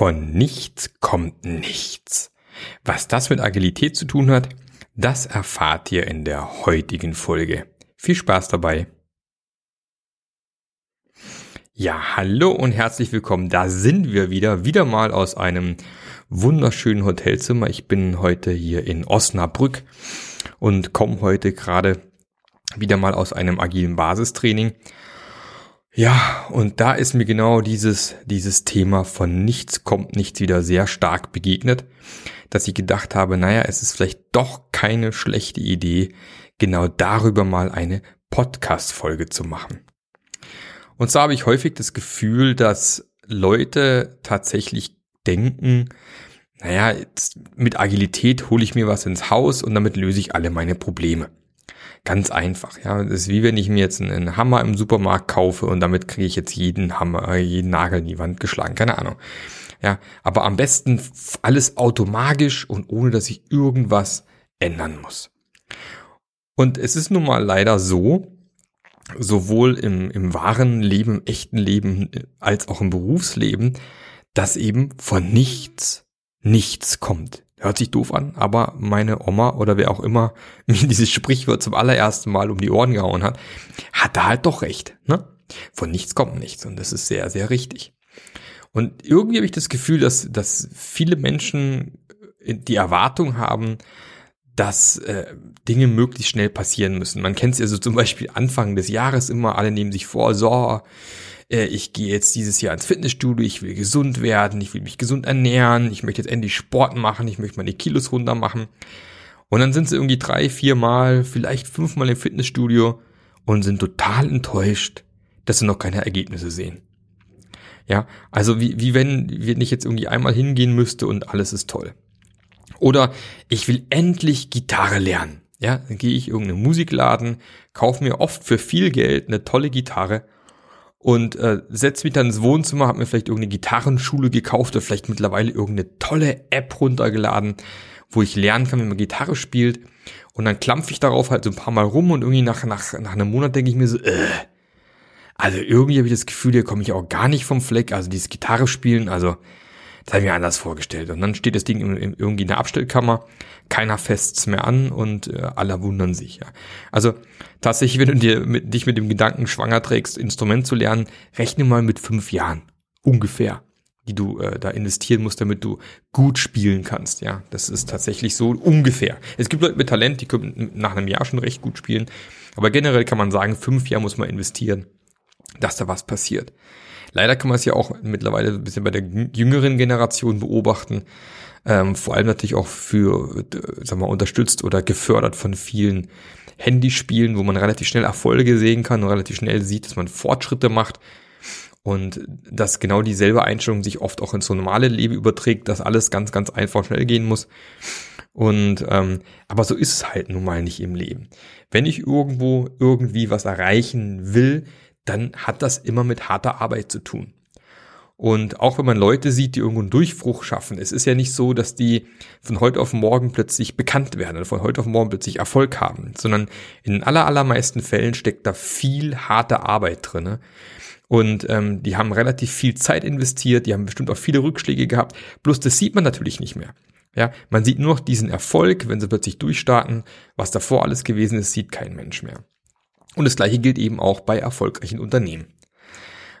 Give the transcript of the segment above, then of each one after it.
Von nichts kommt nichts. Was das mit Agilität zu tun hat, das erfahrt ihr in der heutigen Folge. Viel Spaß dabei. Ja, hallo und herzlich willkommen. Da sind wir wieder, wieder mal aus einem wunderschönen Hotelzimmer. Ich bin heute hier in Osnabrück und komme heute gerade wieder mal aus einem agilen Basistraining ja, und da ist mir genau dieses, dieses Thema von nichts kommt nichts wieder sehr stark begegnet, dass ich gedacht habe, naja, es ist vielleicht doch keine schlechte Idee, genau darüber mal eine Podcast-Folge zu machen. Und zwar habe ich häufig das Gefühl, dass Leute tatsächlich denken, naja, mit Agilität hole ich mir was ins Haus und damit löse ich alle meine Probleme. Ganz einfach, ja. Das ist wie wenn ich mir jetzt einen Hammer im Supermarkt kaufe und damit kriege ich jetzt jeden Hammer, äh, jeden Nagel in die Wand geschlagen. Keine Ahnung. Ja, aber am besten alles automagisch und ohne, dass ich irgendwas ändern muss. Und es ist nun mal leider so, sowohl im, im wahren Leben, im echten Leben als auch im Berufsleben, dass eben von nichts nichts kommt. Hört sich doof an, aber meine Oma oder wer auch immer mir dieses Sprichwort zum allerersten Mal um die Ohren gehauen hat, hat da halt doch recht. Ne? Von nichts kommt nichts und das ist sehr, sehr richtig. Und irgendwie habe ich das Gefühl, dass, dass viele Menschen die Erwartung haben, dass äh, Dinge möglichst schnell passieren müssen. Man kennt es ja so zum Beispiel Anfang des Jahres immer, alle nehmen sich vor, so, äh, ich gehe jetzt dieses Jahr ins Fitnessstudio, ich will gesund werden, ich will mich gesund ernähren, ich möchte jetzt endlich Sport machen, ich möchte meine Kilos runter machen. Und dann sind sie irgendwie drei, vier Mal, vielleicht fünfmal im Fitnessstudio und sind total enttäuscht, dass sie noch keine Ergebnisse sehen. Ja, also wie, wie wenn, wenn ich jetzt irgendwie einmal hingehen müsste und alles ist toll. Oder ich will endlich Gitarre lernen. Ja, dann gehe ich irgendeinen Musikladen, kaufe mir oft für viel Geld eine tolle Gitarre und äh, setze mich dann ins Wohnzimmer, habe mir vielleicht irgendeine Gitarrenschule gekauft oder vielleicht mittlerweile irgendeine tolle App runtergeladen, wo ich lernen kann, wie man Gitarre spielt. Und dann klampfe ich darauf halt so ein paar Mal rum und irgendwie nach, nach, nach einem Monat denke ich mir so, äh, also irgendwie habe ich das Gefühl, hier komme ich auch gar nicht vom Fleck. Also dieses Gitarre spielen, also das habe ich mir anders vorgestellt. Und dann steht das Ding irgendwie in der Abstellkammer, keiner fest's mehr an und äh, alle wundern sich. Ja. Also tatsächlich, wenn du dir mit, dich mit dem Gedanken schwanger trägst, Instrument zu lernen, rechne mal mit fünf Jahren ungefähr, die du äh, da investieren musst, damit du gut spielen kannst. Ja, das ist tatsächlich so ungefähr. Es gibt Leute mit Talent, die können nach einem Jahr schon recht gut spielen, aber generell kann man sagen, fünf Jahre muss man investieren, dass da was passiert. Leider kann man es ja auch mittlerweile ein bisschen bei der jüngeren Generation beobachten. Ähm, vor allem natürlich auch für, äh, sagen wir, unterstützt oder gefördert von vielen Handyspielen, wo man relativ schnell Erfolge sehen kann und relativ schnell sieht, dass man Fortschritte macht. Und dass genau dieselbe Einstellung sich oft auch ins normale Leben überträgt, dass alles ganz, ganz einfach schnell gehen muss. Und ähm, aber so ist es halt nun mal nicht im Leben. Wenn ich irgendwo irgendwie was erreichen will, dann hat das immer mit harter Arbeit zu tun. Und auch wenn man Leute sieht, die irgendwo einen Durchbruch schaffen, es ist ja nicht so, dass die von heute auf morgen plötzlich bekannt werden oder von heute auf morgen plötzlich Erfolg haben, sondern in den aller, allermeisten Fällen steckt da viel harte Arbeit drinne. Und ähm, die haben relativ viel Zeit investiert, die haben bestimmt auch viele Rückschläge gehabt. Bloß das sieht man natürlich nicht mehr. Ja, man sieht nur noch diesen Erfolg, wenn sie plötzlich durchstarten. Was davor alles gewesen ist, sieht kein Mensch mehr. Und das gleiche gilt eben auch bei erfolgreichen Unternehmen.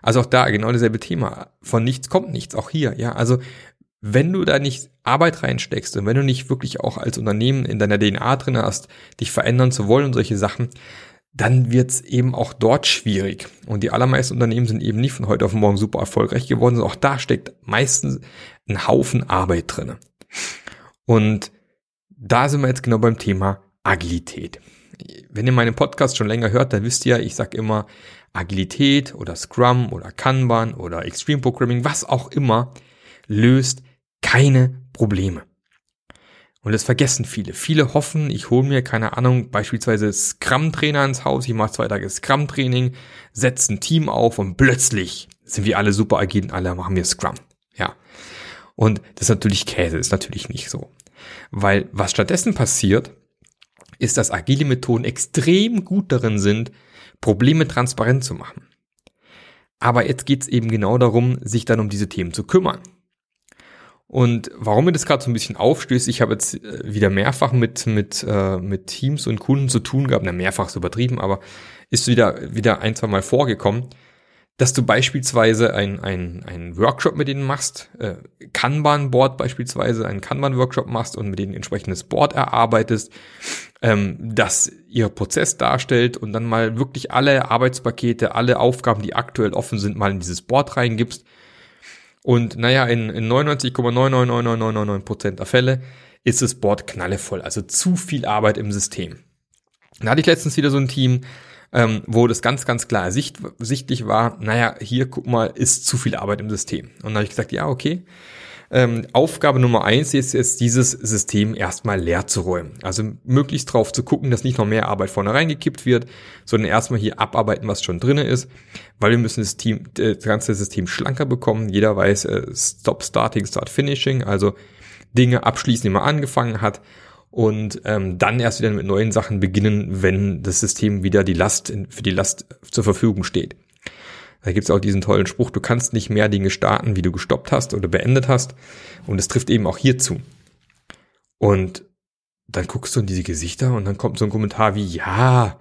Also auch da genau dasselbe Thema. Von nichts kommt nichts, auch hier, ja. Also wenn du da nicht Arbeit reinsteckst und wenn du nicht wirklich auch als Unternehmen in deiner DNA drin hast, dich verändern zu wollen und solche Sachen, dann wird's eben auch dort schwierig. Und die allermeisten Unternehmen sind eben nicht von heute auf morgen super erfolgreich geworden, sondern auch da steckt meistens ein Haufen Arbeit drinne. Und da sind wir jetzt genau beim Thema Agilität wenn ihr meinen Podcast schon länger hört, dann wisst ihr, ich sage immer, Agilität oder Scrum oder Kanban oder Extreme Programming, was auch immer, löst keine Probleme. Und das vergessen viele. Viele hoffen, ich hole mir, keine Ahnung, beispielsweise Scrum-Trainer ins Haus, ich mache zwei Tage Scrum-Training, setze ein Team auf und plötzlich sind wir alle super agil und alle machen wir Scrum. Ja. Und das ist natürlich Käse, ist natürlich nicht so. Weil was stattdessen passiert, ist, dass agile Methoden extrem gut darin sind, Probleme transparent zu machen. Aber jetzt geht es eben genau darum, sich dann um diese Themen zu kümmern. Und warum mir das gerade so ein bisschen aufstößt, ich habe jetzt äh, wieder mehrfach mit, mit, äh, mit Teams und Kunden zu tun gehabt, na, mehrfach ist übertrieben, aber ist wieder, wieder ein, zwei Mal vorgekommen, dass du beispielsweise ein, ein, ein Workshop mit denen machst, äh, Kanban-Board beispielsweise, einen Kanban-Workshop machst und mit denen entsprechendes Board erarbeitest, ähm, das ihr Prozess darstellt und dann mal wirklich alle Arbeitspakete, alle Aufgaben, die aktuell offen sind, mal in dieses Board reingibst und naja, in, in 99,99999% der Fälle ist das Board knallevoll, also zu viel Arbeit im System. Da hatte ich letztens wieder so ein Team, ähm, wo das ganz, ganz klar sicht, sichtlich war, naja, hier, guck mal, ist zu viel Arbeit im System. Und dann habe ich gesagt, ja, okay, ähm, Aufgabe Nummer eins ist jetzt, dieses System erstmal leer zu räumen. Also möglichst drauf zu gucken, dass nicht noch mehr Arbeit vorne reingekippt wird, sondern erstmal hier abarbeiten, was schon drinne ist, weil wir müssen das, Team, äh, das ganze System schlanker bekommen. Jeder weiß, äh, Stop Starting, Start Finishing, also Dinge abschließen, die man angefangen hat und ähm, dann erst wieder mit neuen Sachen beginnen, wenn das System wieder die Last für die Last zur Verfügung steht. Da gibt's auch diesen tollen Spruch, du kannst nicht mehr Dinge starten, wie du gestoppt hast oder beendet hast. Und es trifft eben auch hier zu. Und dann guckst du in diese Gesichter und dann kommt so ein Kommentar wie, ja,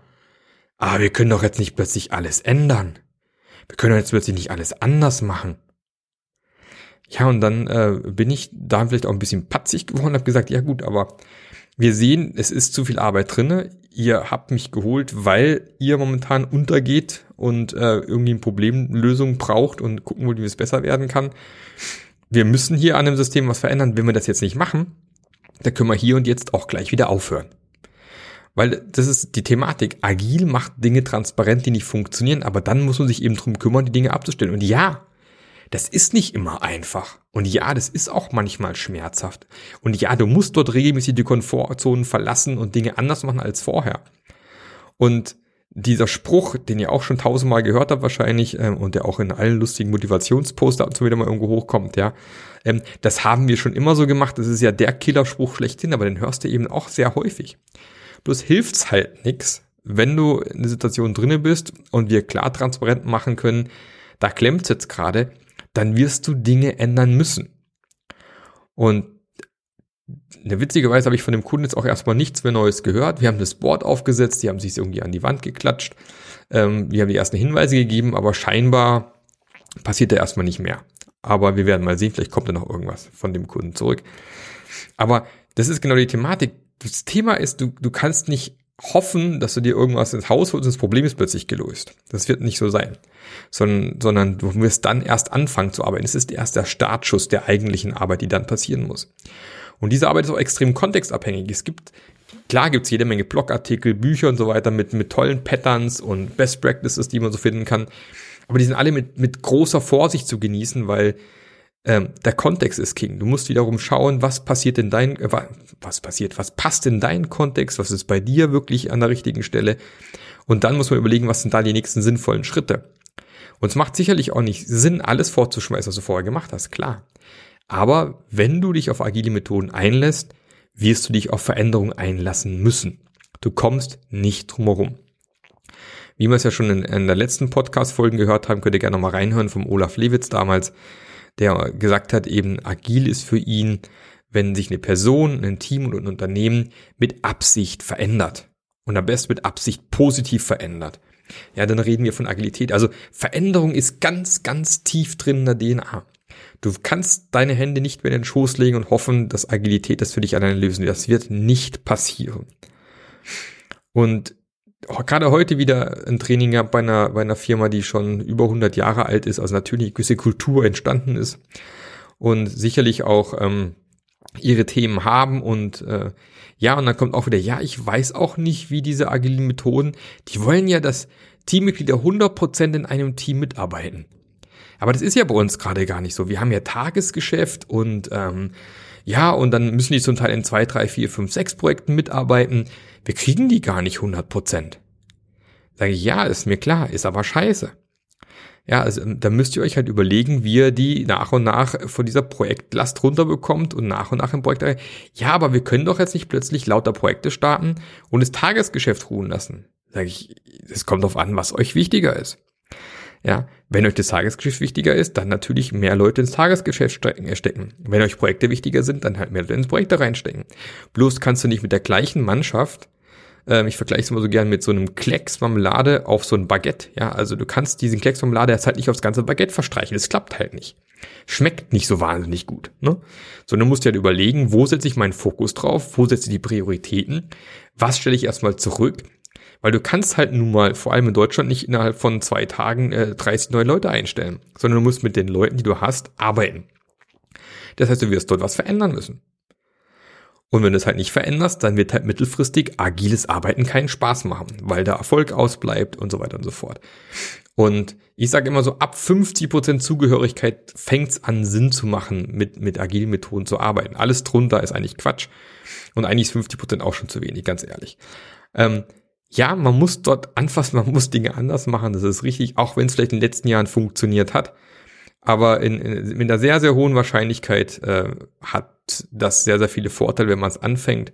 aber wir können doch jetzt nicht plötzlich alles ändern. Wir können doch jetzt plötzlich nicht alles anders machen. Ja, und dann äh, bin ich da vielleicht auch ein bisschen patzig geworden und habe gesagt, ja gut, aber wir sehen, es ist zu viel Arbeit drinne. Ihr habt mich geholt, weil ihr momentan untergeht und äh, irgendwie eine Problemlösung braucht und gucken wollt, wie es besser werden kann. Wir müssen hier an dem System was verändern. Wenn wir das jetzt nicht machen, dann können wir hier und jetzt auch gleich wieder aufhören. Weil das ist die Thematik. Agil macht Dinge transparent, die nicht funktionieren, aber dann muss man sich eben drum kümmern, die Dinge abzustellen. Und ja, das ist nicht immer einfach. Und ja, das ist auch manchmal schmerzhaft. Und ja, du musst dort regelmäßig die Komfortzonen verlassen und Dinge anders machen als vorher. Und dieser Spruch, den ihr auch schon tausendmal gehört habt wahrscheinlich ähm, und der auch in allen lustigen Motivationsposter und so wieder mal irgendwo hochkommt, ja, ähm, das haben wir schon immer so gemacht. Das ist ja der Killerspruch schlechthin, aber den hörst du eben auch sehr häufig. Bloß hilft's halt nix, wenn du in der Situation drinne bist und wir klar transparent machen können, da klemmt's jetzt gerade, dann wirst du Dinge ändern müssen. Und eine witzige Weise habe ich von dem Kunden jetzt auch erstmal nichts mehr Neues gehört. Wir haben das Board aufgesetzt, die haben sich irgendwie an die Wand geklatscht. Ähm, wir haben die ersten Hinweise gegeben, aber scheinbar passiert da erstmal nicht mehr. Aber wir werden mal sehen, vielleicht kommt da noch irgendwas von dem Kunden zurück. Aber das ist genau die Thematik. Das Thema ist, du, du kannst nicht hoffen, dass du dir irgendwas ins Haus holst und das Problem ist plötzlich gelöst. Das wird nicht so sein. Sondern, sondern du wirst dann erst anfangen zu arbeiten. Es ist erst der Startschuss der eigentlichen Arbeit, die dann passieren muss. Und diese Arbeit ist auch extrem kontextabhängig. Es gibt, klar gibt's jede Menge Blogartikel, Bücher und so weiter mit, mit tollen Patterns und Best Practices, die man so finden kann. Aber die sind alle mit, mit großer Vorsicht zu genießen, weil ähm, der Kontext ist King. Du musst wiederum schauen, was passiert in dein, äh, was passiert, was passt in deinen Kontext, was ist bei dir wirklich an der richtigen Stelle. Und dann muss man überlegen, was sind da die nächsten sinnvollen Schritte. Und es macht sicherlich auch nicht Sinn, alles vorzuschmeißen, was du vorher gemacht hast, klar. Aber wenn du dich auf agile Methoden einlässt, wirst du dich auf Veränderungen einlassen müssen. Du kommst nicht drumherum. Wie wir es ja schon in, in der letzten Podcast-Folgen gehört haben, könnt ihr gerne mal reinhören vom Olaf Lewitz damals, der gesagt hat, eben agil ist für ihn, wenn sich eine Person, ein Team und ein Unternehmen mit Absicht verändert. Und am besten mit Absicht positiv verändert. Ja, dann reden wir von Agilität. Also Veränderung ist ganz, ganz tief drin in der DNA. Du kannst deine Hände nicht mehr in den Schoß legen und hoffen, dass Agilität das für dich alleine lösen wird. Das wird nicht passieren. Und gerade heute wieder ein Training gehabt bei einer, bei einer Firma, die schon über 100 Jahre alt ist, also natürlich gewisse Kultur entstanden ist und sicherlich auch ähm, ihre Themen haben und äh, ja, und dann kommt auch wieder, ja, ich weiß auch nicht, wie diese agilen Methoden, die wollen ja, dass Teammitglieder 100% in einem Team mitarbeiten. Aber das ist ja bei uns gerade gar nicht so. Wir haben ja Tagesgeschäft und ähm, ja, und dann müssen die zum Teil in zwei, drei, vier, fünf, sechs Projekten mitarbeiten. Wir kriegen die gar nicht 100 Prozent. Sage ich, ja, ist mir klar, ist aber scheiße. Ja, also da müsst ihr euch halt überlegen, wie ihr die nach und nach von dieser Projektlast runterbekommt und nach und nach im Projekt. Ja, aber wir können doch jetzt nicht plötzlich lauter Projekte starten und das Tagesgeschäft ruhen lassen. Sage ich, es kommt darauf an, was euch wichtiger ist. Ja, wenn euch das Tagesgeschäft wichtiger ist, dann natürlich mehr Leute ins Tagesgeschäft stecken. Wenn euch Projekte wichtiger sind, dann halt mehr Leute ins Projekte reinstecken. Bloß kannst du nicht mit der gleichen Mannschaft ähm, ich vergleiche es immer so gern mit so einem Klecks Marmelade auf so ein Baguette. Ja, also du kannst diesen Klecks Marmelade jetzt halt nicht aufs ganze Baguette verstreichen. Das klappt halt nicht. Schmeckt nicht so wahnsinnig gut. Ne? Sondern du musst dir halt überlegen, wo setze ich meinen Fokus drauf? Wo setze ich die Prioritäten? Was stelle ich erstmal zurück? Weil du kannst halt nun mal, vor allem in Deutschland, nicht innerhalb von zwei Tagen äh, 30 neue Leute einstellen, sondern du musst mit den Leuten, die du hast, arbeiten. Das heißt, du wirst dort was verändern müssen. Und wenn du es halt nicht veränderst, dann wird halt mittelfristig agiles Arbeiten keinen Spaß machen, weil der Erfolg ausbleibt und so weiter und so fort. Und ich sage immer so, ab 50% Zugehörigkeit fängt's an Sinn zu machen, mit, mit agilen Methoden zu arbeiten. Alles drunter ist eigentlich Quatsch. Und eigentlich ist 50% auch schon zu wenig, ganz ehrlich. Ähm, ja, man muss dort anfassen, man muss Dinge anders machen, das ist richtig, auch wenn es vielleicht in den letzten Jahren funktioniert hat. Aber in, in, mit einer sehr, sehr hohen Wahrscheinlichkeit äh, hat das sehr, sehr viele Vorteile, wenn man es anfängt.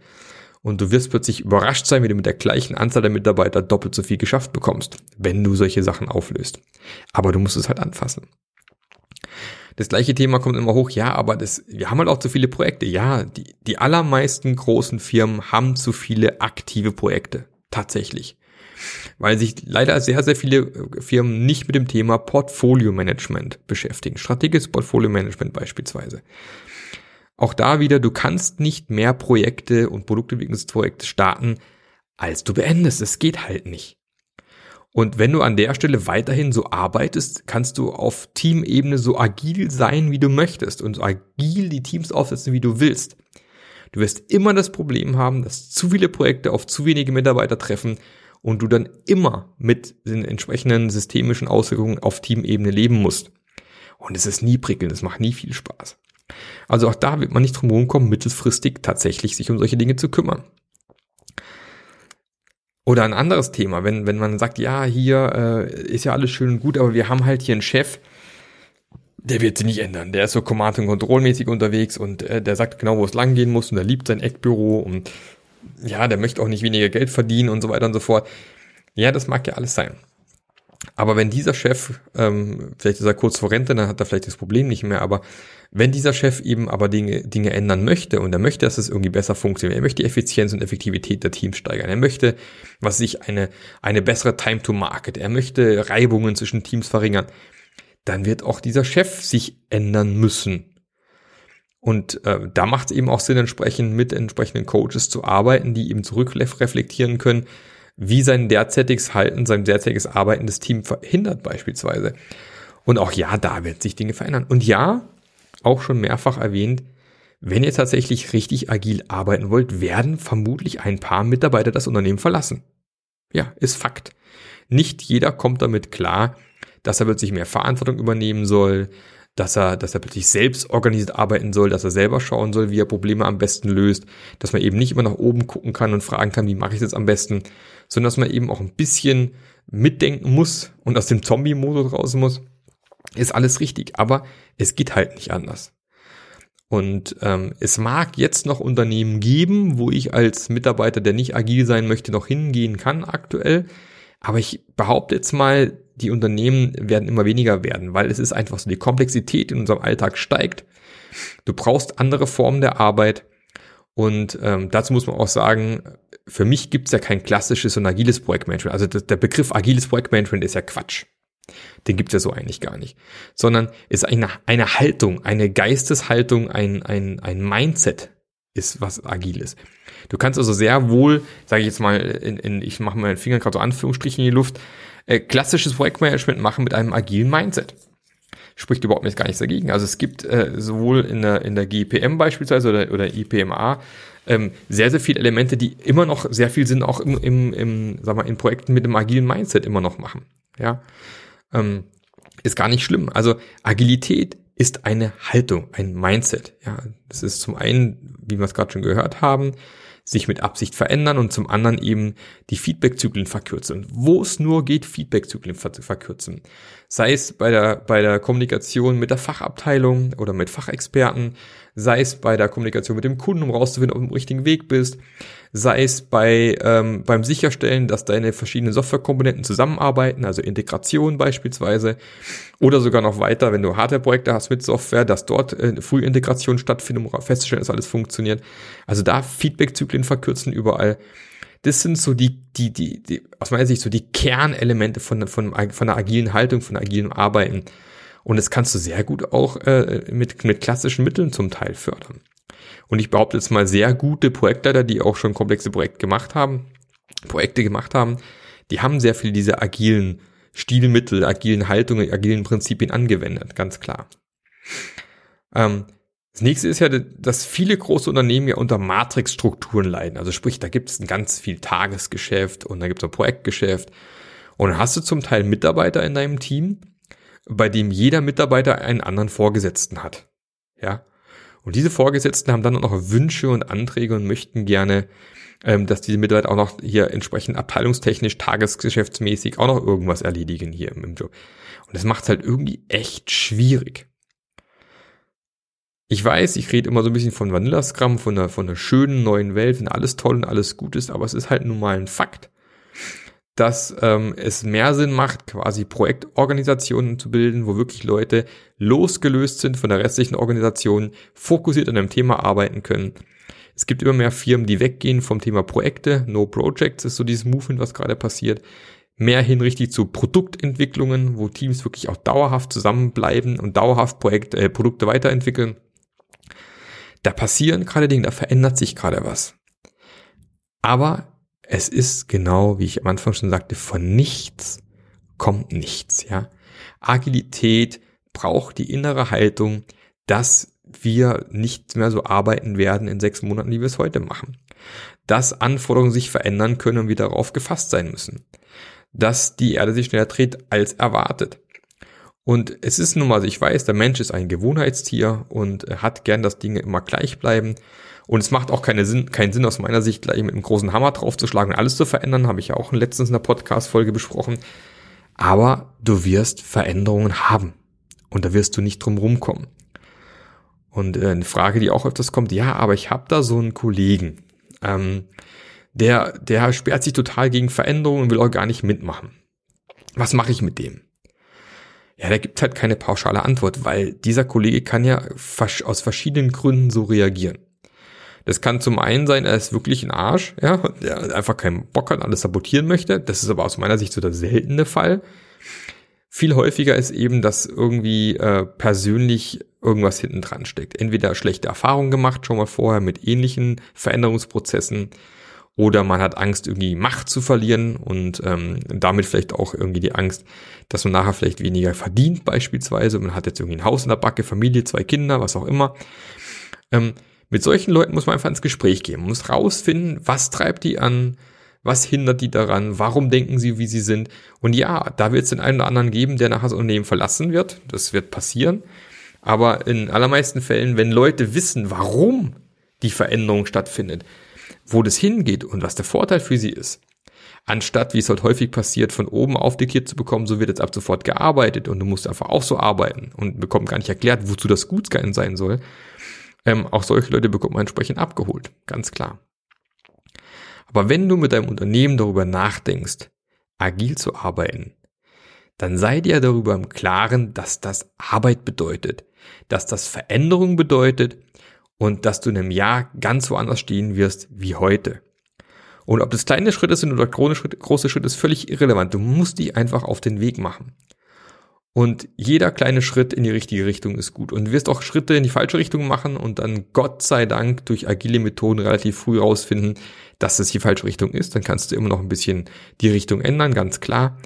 Und du wirst plötzlich überrascht sein, wie du mit der gleichen Anzahl der Mitarbeiter doppelt so viel geschafft bekommst, wenn du solche Sachen auflöst. Aber du musst es halt anfassen. Das gleiche Thema kommt immer hoch, ja, aber das, wir haben halt auch zu viele Projekte. Ja, die, die allermeisten großen Firmen haben zu viele aktive Projekte. Tatsächlich weil sich leider sehr, sehr viele äh, Firmen nicht mit dem Thema Portfolio Management beschäftigen. Strategisches Portfolio Management beispielsweise. Auch da wieder, du kannst nicht mehr Projekte und Produktentwicklungsprojekte starten, als du beendest. Es geht halt nicht. Und wenn du an der Stelle weiterhin so arbeitest, kannst du auf Teamebene so agil sein, wie du möchtest und so agil die Teams aufsetzen, wie du willst. Du wirst immer das Problem haben, dass zu viele Projekte auf zu wenige Mitarbeiter treffen und du dann immer mit den entsprechenden systemischen Auswirkungen auf Teamebene leben musst. Und es ist nie prickelnd, es macht nie viel Spaß. Also auch da wird man nicht drum herum kommen, mittelfristig tatsächlich sich um solche Dinge zu kümmern. Oder ein anderes Thema, wenn, wenn man sagt, ja, hier äh, ist ja alles schön und gut, aber wir haben halt hier einen Chef, der wird sich nicht ändern. Der ist so Command- und Kontrollmäßig unterwegs und äh, der sagt genau, wo es lang gehen muss und er liebt sein Eckbüro und ja, der möchte auch nicht weniger Geld verdienen und so weiter und so fort. Ja, das mag ja alles sein. Aber wenn dieser Chef, ähm, vielleicht ist er kurz vor Rente, dann hat er vielleicht das Problem nicht mehr, aber wenn dieser Chef eben aber Dinge, Dinge ändern möchte und er möchte, dass es irgendwie besser funktioniert, er möchte die Effizienz und Effektivität der Teams steigern, er möchte, was sich eine, eine bessere Time to Market, er möchte Reibungen zwischen Teams verringern, dann wird auch dieser Chef sich ändern müssen. Und äh, da macht es eben auch Sinn, entsprechend mit entsprechenden Coaches zu arbeiten, die eben zurückreflektieren können, wie sein derzeitiges Halten, sein derzeitiges Arbeiten das Team verhindert beispielsweise. Und auch ja, da werden sich Dinge verändern. Und ja, auch schon mehrfach erwähnt, wenn ihr tatsächlich richtig agil arbeiten wollt, werden vermutlich ein paar Mitarbeiter das Unternehmen verlassen. Ja, ist Fakt. Nicht jeder kommt damit klar, dass er plötzlich mehr Verantwortung übernehmen soll, dass er, dass er plötzlich selbst organisiert arbeiten soll, dass er selber schauen soll, wie er Probleme am besten löst, dass man eben nicht immer nach oben gucken kann und fragen kann, wie mache ich das am besten, sondern dass man eben auch ein bisschen mitdenken muss und aus dem Zombie-Modus raus muss, ist alles richtig. Aber es geht halt nicht anders. Und ähm, es mag jetzt noch Unternehmen geben, wo ich als Mitarbeiter, der nicht agil sein möchte, noch hingehen kann aktuell. Aber ich behaupte jetzt mal, die Unternehmen werden immer weniger werden, weil es ist einfach so, die Komplexität in unserem Alltag steigt. Du brauchst andere Formen der Arbeit. Und ähm, dazu muss man auch sagen, für mich gibt es ja kein klassisches und agiles Projektmanagement. Also der Begriff agiles Projektmanagement ist ja Quatsch. Den gibt es ja so eigentlich gar nicht. Sondern ist eine, eine Haltung, eine Geisteshaltung, ein, ein, ein Mindset ist was agil ist. Du kannst also sehr wohl, sage ich jetzt mal, in, in, ich mache meinen Finger gerade so Anführungsstrichen in die Luft, äh, klassisches Projektmanagement machen mit einem agilen Mindset. Spricht überhaupt nichts gar nichts dagegen. Also es gibt äh, sowohl in der, in der GPM beispielsweise oder, oder IPMA ähm, sehr, sehr viele Elemente, die immer noch sehr viel Sinn auch im, im, im sag mal, in Projekten mit einem agilen Mindset immer noch machen. Ja, ähm, ist gar nicht schlimm. Also Agilität ist eine Haltung, ein Mindset. Ja, das ist zum einen, wie wir es gerade schon gehört haben, sich mit Absicht verändern und zum anderen eben die Feedbackzyklen verkürzen. Wo es nur geht, Feedbackzyklen verkürzen. Sei es bei der, bei der Kommunikation mit der Fachabteilung oder mit Fachexperten, sei es bei der Kommunikation mit dem Kunden, um rauszufinden, ob du im richtigen Weg bist, sei es bei, ähm, beim Sicherstellen, dass deine verschiedenen Softwarekomponenten zusammenarbeiten, also Integration beispielsweise, oder sogar noch weiter, wenn du Hardware-Projekte hast mit Software, dass dort äh, Frühintegration stattfindet, um festzustellen, dass alles funktioniert. Also da Feedback-Zyklen verkürzen überall. Das sind so die, die, die, die, aus meiner Sicht so die Kernelemente von, von, von der agilen Haltung, von agilem Arbeiten. Und das kannst du sehr gut auch äh, mit, mit klassischen Mitteln zum Teil fördern. Und ich behaupte jetzt mal sehr gute Projektleiter, die auch schon komplexe Projekte gemacht haben, Projekte gemacht haben, die haben sehr viel diese agilen Stilmittel, agilen Haltungen, agilen Prinzipien angewendet, ganz klar. Ähm, das nächste ist ja, dass viele große Unternehmen ja unter Matrixstrukturen leiden. Also sprich, da gibt es ein ganz viel Tagesgeschäft und da gibt es ein Projektgeschäft. Und dann hast du zum Teil Mitarbeiter in deinem Team, bei dem jeder Mitarbeiter einen anderen Vorgesetzten hat. Ja. Und diese Vorgesetzten haben dann auch noch Wünsche und Anträge und möchten gerne, ähm, dass diese Mitarbeiter auch noch hier entsprechend abteilungstechnisch, tagesgeschäftsmäßig auch noch irgendwas erledigen hier im Job. Und das macht es halt irgendwie echt schwierig. Ich weiß, ich rede immer so ein bisschen von Vanilla Scrum, von einer, von einer schönen neuen Welt, wenn alles toll und alles gut ist, aber es ist halt nun mal ein Fakt, dass ähm, es mehr Sinn macht, quasi Projektorganisationen zu bilden, wo wirklich Leute losgelöst sind von der restlichen Organisation, fokussiert an einem Thema arbeiten können. Es gibt immer mehr Firmen, die weggehen vom Thema Projekte. No Projects ist so dieses Movement, was gerade passiert. Mehr hin richtig zu Produktentwicklungen, wo Teams wirklich auch dauerhaft zusammenbleiben und dauerhaft Projekt, äh, Produkte weiterentwickeln. Da passieren gerade Dinge, da verändert sich gerade was. Aber es ist genau, wie ich am Anfang schon sagte, von nichts kommt nichts, ja. Agilität braucht die innere Haltung, dass wir nicht mehr so arbeiten werden in sechs Monaten, wie wir es heute machen. Dass Anforderungen sich verändern können und wir darauf gefasst sein müssen. Dass die Erde sich schneller dreht als erwartet. Und es ist nun mal, ich weiß, der Mensch ist ein Gewohnheitstier und hat gern, dass Dinge immer gleich bleiben. Und es macht auch keine Sinn, keinen Sinn aus meiner Sicht, gleich mit einem großen Hammer draufzuschlagen und alles zu verändern, habe ich ja auch letztens in der Podcast-Folge besprochen. Aber du wirst Veränderungen haben. Und da wirst du nicht drum rumkommen. Und äh, eine Frage, die auch öfters kommt, ja, aber ich habe da so einen Kollegen, ähm, der, der sperrt sich total gegen Veränderungen und will auch gar nicht mitmachen. Was mache ich mit dem? Ja, da gibt halt keine pauschale Antwort, weil dieser Kollege kann ja aus verschiedenen Gründen so reagieren. Das kann zum einen sein, er ist wirklich ein Arsch, ja, der einfach keinen Bock hat, alles sabotieren möchte. Das ist aber aus meiner Sicht so der seltene Fall. Viel häufiger ist eben, dass irgendwie äh, persönlich irgendwas hinten dran steckt. Entweder schlechte Erfahrungen gemacht, schon mal vorher mit ähnlichen Veränderungsprozessen, oder man hat Angst, irgendwie Macht zu verlieren und ähm, damit vielleicht auch irgendwie die Angst, dass man nachher vielleicht weniger verdient beispielsweise. Man hat jetzt irgendwie ein Haus in der Backe, Familie, zwei Kinder, was auch immer. Ähm, mit solchen Leuten muss man einfach ins Gespräch gehen. Man muss rausfinden, was treibt die an, was hindert die daran, warum denken sie, wie sie sind. Und ja, da wird es den einen oder anderen geben, der nachher das Unternehmen verlassen wird. Das wird passieren. Aber in allermeisten Fällen, wenn Leute wissen, warum die Veränderung stattfindet, wo das hingeht und was der Vorteil für sie ist, anstatt, wie es halt häufig passiert, von oben aufdiktiert zu bekommen, so wird jetzt ab sofort gearbeitet und du musst einfach auch so arbeiten und bekommt gar nicht erklärt, wozu das gut sein soll, ähm, auch solche Leute bekommt man entsprechend abgeholt, ganz klar. Aber wenn du mit deinem Unternehmen darüber nachdenkst, agil zu arbeiten, dann sei dir darüber im Klaren, dass das Arbeit bedeutet, dass das Veränderung bedeutet und dass du in einem Jahr ganz woanders stehen wirst wie heute. Und ob das kleine Schritte sind oder große Schritte, ist völlig irrelevant. Du musst die einfach auf den Weg machen. Und jeder kleine Schritt in die richtige Richtung ist gut. Und du wirst auch Schritte in die falsche Richtung machen und dann Gott sei Dank durch agile Methoden relativ früh rausfinden, dass es die falsche Richtung ist. Dann kannst du immer noch ein bisschen die Richtung ändern, ganz klar.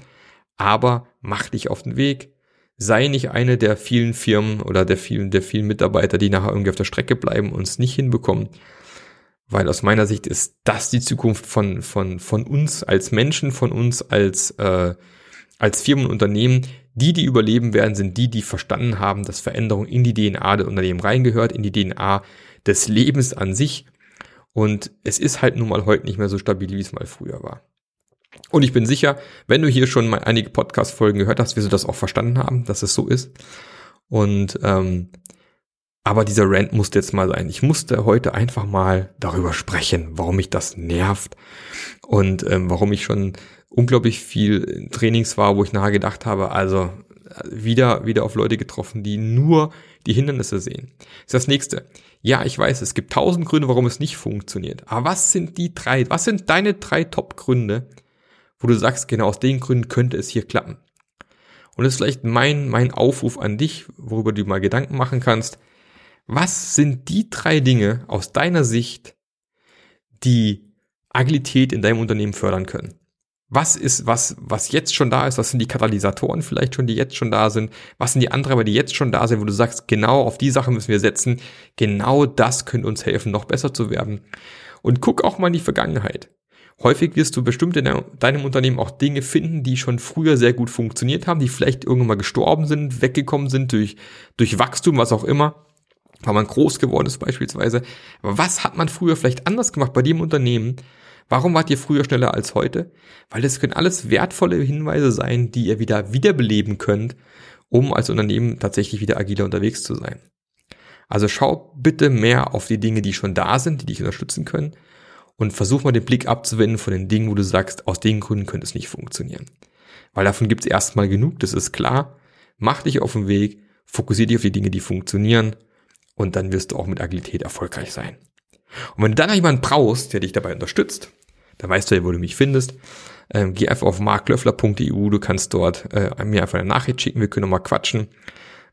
Aber mach dich auf den Weg. Sei nicht eine der vielen Firmen oder der vielen, der vielen Mitarbeiter, die nachher irgendwie auf der Strecke bleiben und es nicht hinbekommen. Weil aus meiner Sicht ist das die Zukunft von, von, von uns als Menschen, von uns als, äh, als Firmen und Unternehmen, die, die überleben werden, sind die, die verstanden haben, dass Veränderung in die DNA der Unternehmen reingehört, in die DNA des Lebens an sich Und es ist halt nun mal heute nicht mehr so stabil, wie es mal früher war. Und ich bin sicher, wenn du hier schon mal einige Podcast-Folgen gehört hast, wirst du das auch verstanden haben, dass es so ist. Und ähm, aber dieser Rant musste jetzt mal sein. Ich musste heute einfach mal darüber sprechen, warum mich das nervt und ähm, warum ich schon unglaublich viel in Trainings war, wo ich nachher gedacht habe, also wieder, wieder auf Leute getroffen, die nur die Hindernisse sehen. Das ist das nächste. Ja, ich weiß, es gibt tausend Gründe, warum es nicht funktioniert. Aber was sind die drei, was sind deine drei Top-Gründe, wo du sagst, genau aus den Gründen könnte es hier klappen? Und das ist vielleicht mein, mein Aufruf an dich, worüber du mal Gedanken machen kannst. Was sind die drei Dinge aus deiner Sicht, die Agilität in deinem Unternehmen fördern können? Was ist, was, was jetzt schon da ist? Was sind die Katalysatoren vielleicht schon, die jetzt schon da sind? Was sind die Antreiber, die jetzt schon da sind, wo du sagst, genau auf die Sache müssen wir setzen. Genau das könnte uns helfen, noch besser zu werden. Und guck auch mal in die Vergangenheit. Häufig wirst du bestimmt in deinem Unternehmen auch Dinge finden, die schon früher sehr gut funktioniert haben, die vielleicht irgendwann mal gestorben sind, weggekommen sind durch, durch Wachstum, was auch immer, weil man groß geworden ist beispielsweise. Aber was hat man früher vielleicht anders gemacht bei dem Unternehmen, Warum wart ihr früher schneller als heute? Weil das können alles wertvolle Hinweise sein, die ihr wieder wiederbeleben könnt, um als Unternehmen tatsächlich wieder agiler unterwegs zu sein. Also schau bitte mehr auf die Dinge, die schon da sind, die dich unterstützen können und versuch mal den Blick abzuwenden von den Dingen, wo du sagst, aus den Gründen könnte es nicht funktionieren. Weil davon gibt es erstmal genug, das ist klar. Mach dich auf den Weg, fokussier dich auf die Dinge, die funktionieren und dann wirst du auch mit Agilität erfolgreich sein. Und wenn du dann noch jemanden brauchst, der dich dabei unterstützt, da weißt du ja, wo du mich findest. Ähm, geh einfach auf marklöffler.eu, du kannst dort äh, mir einfach eine Nachricht schicken, wir können auch mal quatschen.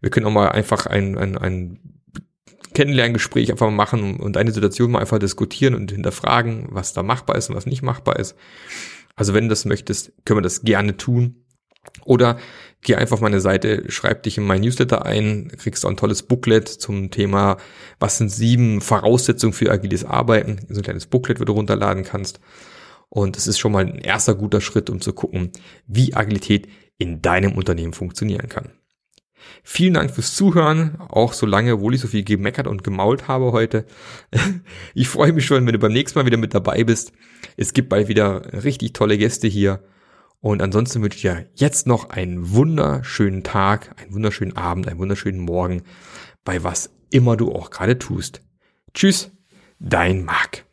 Wir können auch mal einfach ein, ein, ein Kennenlerngespräch einfach machen und eine Situation mal einfach diskutieren und hinterfragen, was da machbar ist und was nicht machbar ist. Also wenn du das möchtest, können wir das gerne tun. Oder geh einfach auf meine Seite, schreib dich in mein Newsletter ein, kriegst auch ein tolles Booklet zum Thema, was sind sieben Voraussetzungen für agiles Arbeiten. So ein kleines Booklet, wo du runterladen kannst. Und es ist schon mal ein erster guter Schritt, um zu gucken, wie Agilität in deinem Unternehmen funktionieren kann. Vielen Dank fürs Zuhören, auch so lange, obwohl ich so viel gemeckert und gemault habe heute. Ich freue mich schon, wenn du beim nächsten Mal wieder mit dabei bist. Es gibt bald wieder richtig tolle Gäste hier. Und ansonsten wünsche ich dir jetzt noch einen wunderschönen Tag, einen wunderschönen Abend, einen wunderschönen Morgen, bei was immer du auch gerade tust. Tschüss, dein Marc.